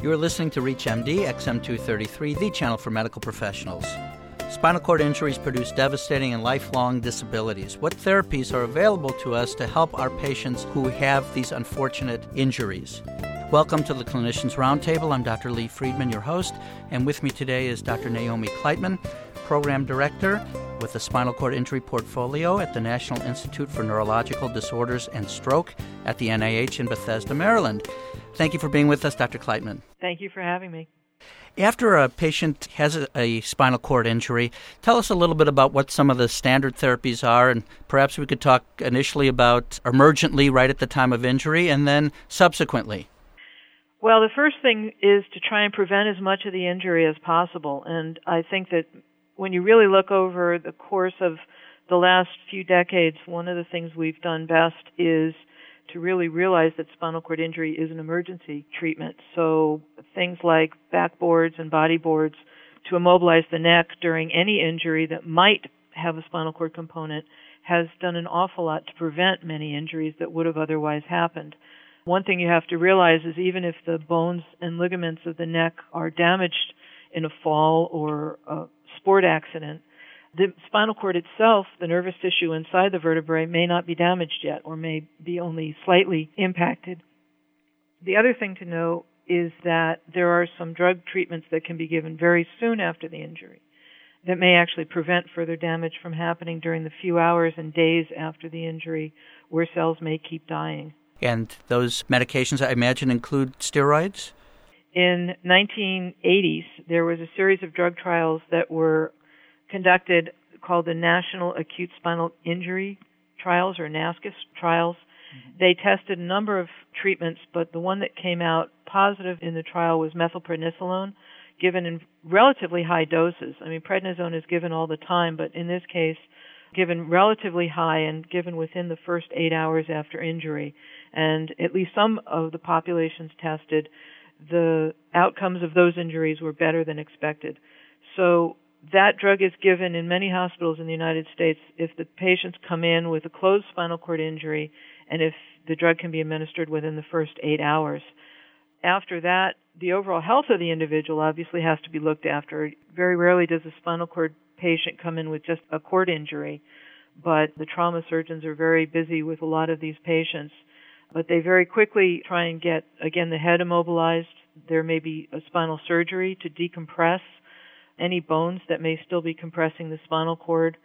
You are listening to ReachMD XM233, the channel for medical professionals. Spinal cord injuries produce devastating and lifelong disabilities. What therapies are available to us to help our patients who have these unfortunate injuries? Welcome to the Clinicians Roundtable. I'm Dr. Lee Friedman, your host, and with me today is Dr. Naomi Kleitman, Program Director with the Spinal Cord Injury Portfolio at the National Institute for Neurological Disorders and Stroke at the NIH in Bethesda, Maryland. Thank you for being with us, Dr. Kleitman. Thank you for having me. After a patient has a, a, spinal cord injury, tell us a little bit about what some of the standard therapies are, and perhaps we could talk initially about emergently right at the time of injury and then subsequently. Well, the first thing is to try and prevent as much of the injury as possible, and I think that when you really look over the course of the last few decades, one of the things we've done best is to really realize that spinal cord injury is an emergency treatment. So things like backboards and body boards to immobilize the neck during any injury that might have a spinal cord component has done an awful lot to prevent many injuries that would have otherwise happened. One thing you have to realize is even if the bones and ligaments of the neck are damaged in a fall or a sport accident, the spinal cord itself, the nervous tissue inside the vertebrae, may not be damaged yet or may be only slightly impacted. The other thing to know is that there are some drug treatments that can be given very soon after the injury that may actually prevent further damage from happening during the few hours and days after the injury where cells may keep dying. And those medications, I imagine, include steroids? In 1980s, there was a series of drug trials that were conducted called the National Acute Spinal Injury Trials or NASCIS trials. Mm-hmm. They tested a number of treatments, but the one that came out positive in the trial was methylprednisolone, given in relatively high doses. I mean, prednisone is given all the time, but in this case, given relatively high and given within the first eight hours after injury. And at least some of the populations tested, the outcomes of those injuries were better than expected. So that drug is given in many hospitals in the United States if the patients come in with a closed spinal cord injury and if the drug can be administered within the first eight hours. After that, the overall health of the individual obviously has to be looked after. Very rarely does a spinal cord patient come in with just a cord injury, but the trauma surgeons are very busy with a lot of these patients. But they very quickly try and get, again, the head immobilized. There may be a spinal surgery to decompress any bones that may still be compressing the spinal cord,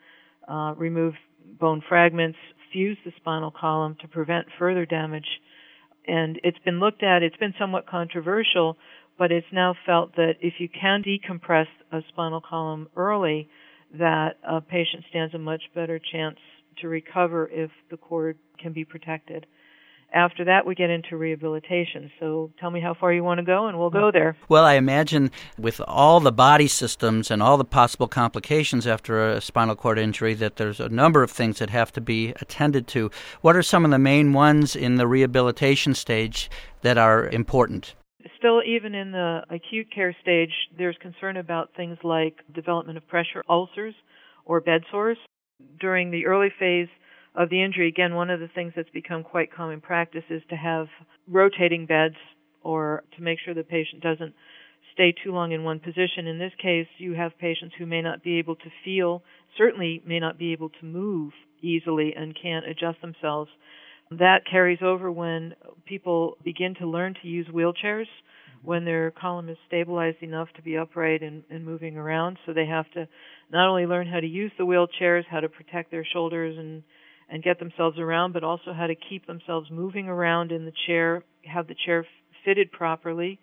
uh, remove bone fragments, fuse the spinal column to prevent further damage. And it's been looked at, it's been somewhat controversial, but it's now felt that if you can decompress a spinal column early, that a patient stands a much better chance to recover if the cord can be protected after that we get into rehabilitation. So tell me how far you want to go and we'll go there. Well, I imagine with all the body systems and all the possible complications after a spinal cord injury that there's a number of things that have to be attended to. What are some of the main ones in the rehabilitation stage that are important? Still, even in the acute care stage, there's concern about things like development of pressure ulcers or bed sores. During the early phase, of the injury, again, one of the things that's become quite common practice is to have rotating beds or to make sure the patient doesn't stay too long in one position. In this case, you have patients who may not be able to feel, certainly may not be able to move easily and can't adjust themselves. That carries over when people begin to learn to use wheelchairs mm-hmm. when their column is stabilized enough to be upright and, and moving around. So they have to not only learn how to use the wheelchairs, how to protect their shoulders and and get themselves around, but also how to keep themselves moving around in the chair, have the chair fitted properly,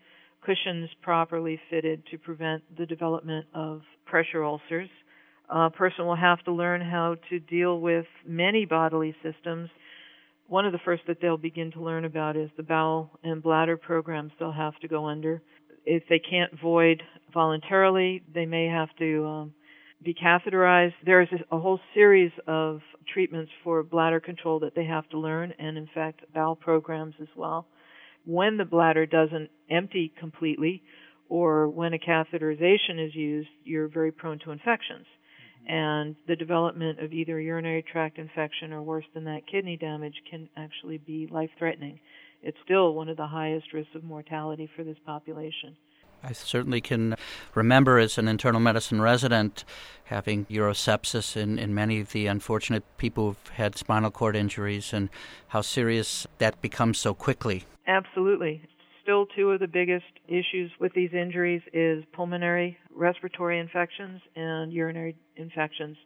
cushions properly fitted to prevent the development of pressure ulcers. A person will have to learn how to deal with many bodily systems. One of the first that they'll begin to learn about is the bowel and bladder programs they'll have to go under. If they can't void voluntarily, they may have to um, be catheterized. There's a whole series of treatments for bladder control that they have to learn, and in fact, bowel programs as well. When the bladder doesn't empty completely, or when a catheterization is used, you're very prone to infections. Mm-hmm. And the development of either urinary tract infection or worse than that, kidney damage can actually be life threatening it's still one of the highest risks of mortality for this population. I certainly can remember as an internal medicine resident having urosepsis in, in many of the unfortunate people who've had spinal cord injuries and how serious that becomes so quickly. Absolutely. Still, two of the biggest issues with these injuries is pulmonary respiratory infections and urinary infections.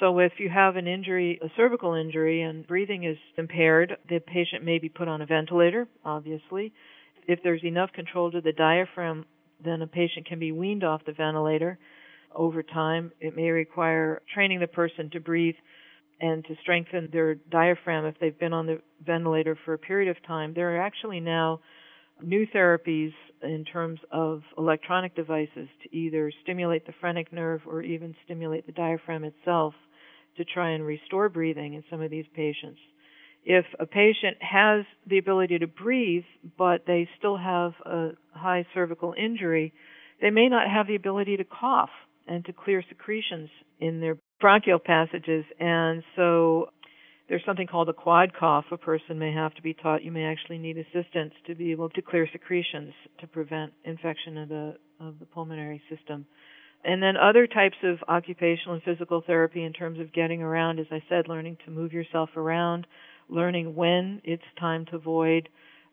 So if you have an injury, a cervical injury, and breathing is impaired, the patient may be put on a ventilator, obviously. If there's enough control to the diaphragm, then a patient can be weaned off the ventilator over time. It may require training the person to breathe and to strengthen their diaphragm if they've been on the ventilator for a period of time. There are actually now new therapies in terms of electronic devices to either stimulate the phrenic nerve or even stimulate the diaphragm itself to try and restore breathing in some of these patients. If a patient has the ability to breathe, but they still have a high cervical injury, they may not have the ability to cough and to clear secretions in their bronchial passages. And so there's something called a quad cough a person may have to be taught. You may actually need assistance to be able to clear secretions to prevent infection of the of the pulmonary system. And then other types of occupational and physical therapy in terms of getting around, as I said, learning to move yourself around, learning when it's time to void,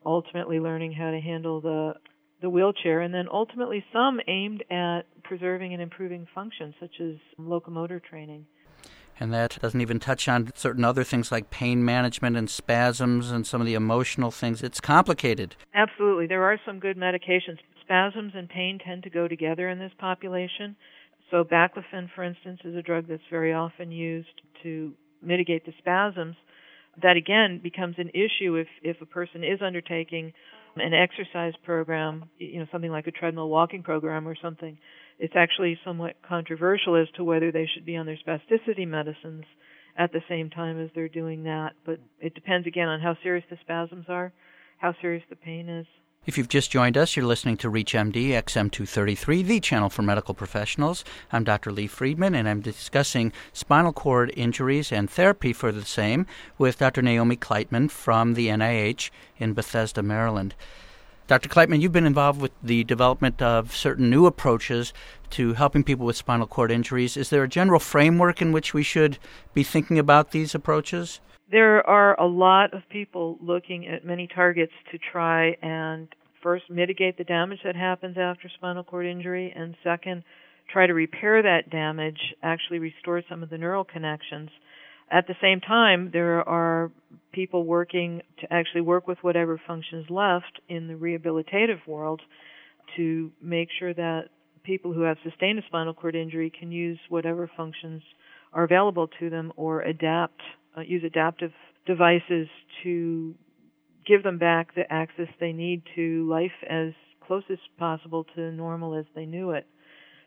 ultimately learning how to handle the the wheelchair, and then ultimately some aimed at preserving and improving function, such as locomotor training. And that doesn't even touch on certain other things like pain management and spasms and some of the emotional things. It's complicated. Absolutely. There are some good medications. Spasms and pain tend to go together in this population. So, baclofen, for instance, is a drug that's very often used to mitigate the spasms. That again becomes an issue if, if a person is undertaking an exercise program, you know, something like a treadmill walking program or something, it's actually somewhat controversial as to whether they should be on their spasticity medicines at the same time as they're doing that. But it depends again on how serious the spasms are, how serious the pain is. If you've just joined us, you're listening to ReachMD XM233, the channel for medical professionals. I'm Dr. Lee Friedman, and I'm discussing spinal cord injuries and therapy for the same with Dr. Naomi Kleitman from the NIH in Bethesda, Maryland. Dr. Kleitman, you've been involved with the development of certain new approaches to helping people with spinal cord injuries. Is there a general framework in which we should be thinking about these approaches? There are a lot of people looking at many targets to try and first mitigate the damage that happens after spinal cord injury and second try to repair that damage actually restore some of the neural connections. At the same time there are people working to actually work with whatever functions left in the rehabilitative world to make sure that people who have sustained a spinal cord injury can use whatever functions are available to them or adapt uh, use adaptive devices to give them back the access they need to life as close as possible to normal as they knew it.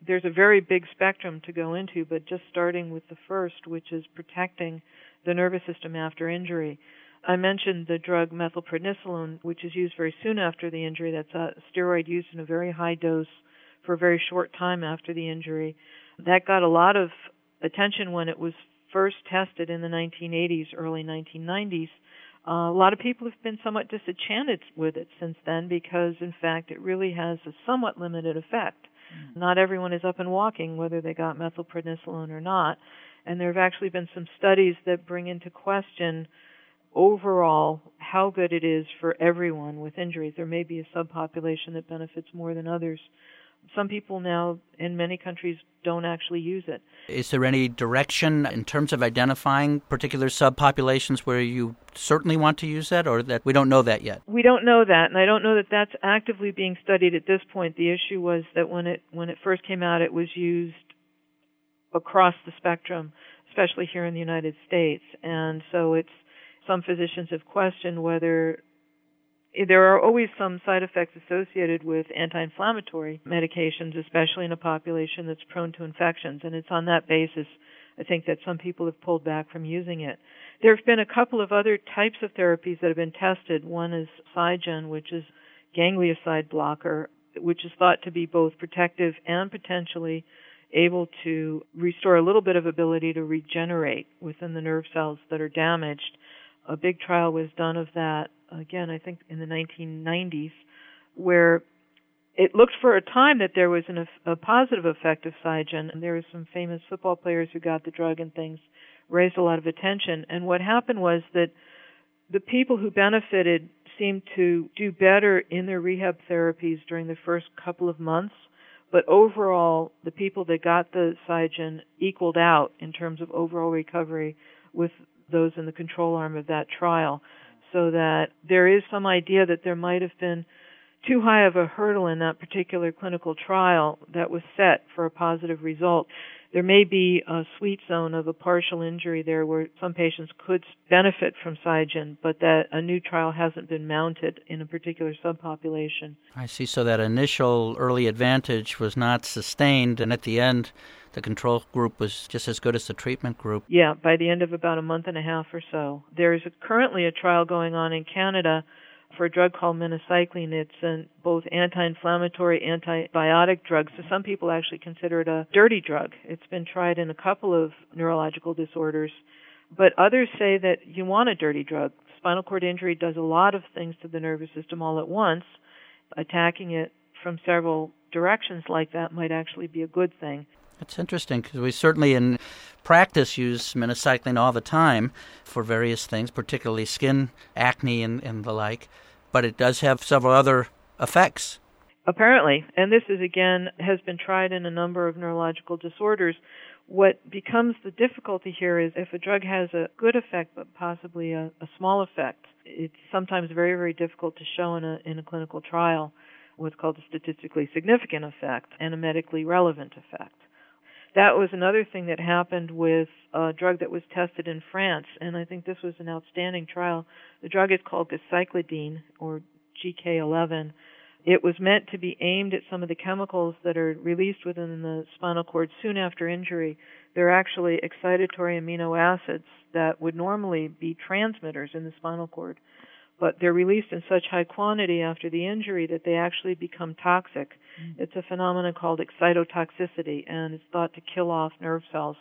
There's a very big spectrum to go into, but just starting with the first, which is protecting the nervous system after injury. I mentioned the drug methylprednisolone, which is used very soon after the injury. That's a steroid used in a very high dose for a very short time after the injury. That got a lot of attention when it was first tested in the 1980s, early 1990s, uh, a lot of people have been somewhat disenchanted with it since then because, in fact, it really has a somewhat limited effect. Mm. Not everyone is up and walking, whether they got methylprednisolone or not. And there have actually been some studies that bring into question overall how good it is for everyone with injuries. There may be a subpopulation that benefits more than others some people now in many countries don't actually use it. Is there any direction in terms of identifying particular subpopulations where you certainly want to use that, or that we don't know that yet? We don't know that, and I don't know that that's actively being studied at this point. The issue was that when it when it first came out, it was used across the spectrum, especially here in the United States, and so it's some physicians have questioned whether there are always some side effects associated with anti-inflammatory medications, especially in a population that's prone to infections. And it's on that basis, I think, that some people have pulled back from using it. There have been a couple of other types of therapies that have been tested. One is Sygen, which is ganglioside blocker, which is thought to be both protective and potentially able to restore a little bit of ability to regenerate within the nerve cells that are damaged. A big trial was done of that again, I think in the 1990s, where it looked for a time that there was an, a positive effect of Sygen, and there were some famous football players who got the drug and things raised a lot of attention. And what happened was that the people who benefited seemed to do better in their rehab therapies during the first couple of months, but overall, the people that got the Sygen equaled out in terms of overall recovery with those in the control arm of that trial. So that there is some idea that there might have been too high of a hurdle in that particular clinical trial that was set for a positive result. There may be a sweet zone of a partial injury there where some patients could benefit from Sygen, but that a new trial hasn't been mounted in a particular subpopulation. I see. So that initial early advantage was not sustained, and at the end, the control group was just as good as the treatment group. Yeah, by the end of about a month and a half or so. There is currently a trial going on in Canada for a drug called minocycline. It's a both anti-inflammatory, antibiotic drug. So some people actually consider it a dirty drug. It's been tried in a couple of neurological disorders, but others say that you want a dirty drug. Spinal cord injury does a lot of things to the nervous system all at once. Attacking it from several directions like that might actually be a good thing. That's interesting because we certainly in practice use minocycline all the time for various things, particularly skin acne and, and the like but it does have several other effects. Apparently, and this is again has been tried in a number of neurological disorders. What becomes the difficulty here is if a drug has a good effect but possibly a, a small effect, it's sometimes very, very difficult to show in a in a clinical trial what's called a statistically significant effect and a medically relevant effect that was another thing that happened with a drug that was tested in France, and I think this was an outstanding trial. The drug is called gacyclidine, or GK11. It was meant to be aimed at some of the chemicals that are released within the spinal cord soon after injury. They're actually excitatory amino acids that would normally be transmitters in the spinal cord but they're released in such high quantity after the injury that they actually become toxic. Mm-hmm. It's a phenomenon called excitotoxicity, and it's thought to kill off nerve cells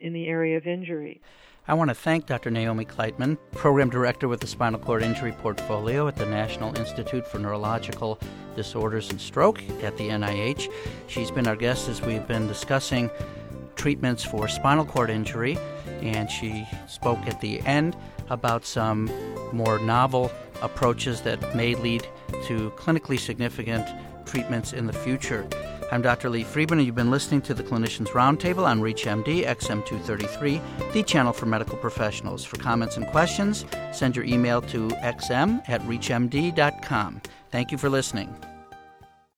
in the area of injury. I want to thank Dr. Naomi Kleitman, Program Director with the Spinal Cord Injury Portfolio at the National Institute for Neurological Disorders and Stroke at the NIH. She's been our guest as we've been discussing treatments for spinal cord injury, and she spoke at the end about some more novel approaches that may lead to clinically significant treatments in the future. I'm Dr. Lee Friedman, and you've been listening to the Clinicians Roundtable on ReachMD XM233, the channel for medical professionals. For comments and questions, send your email to xm at reachmd.com. Thank you for listening.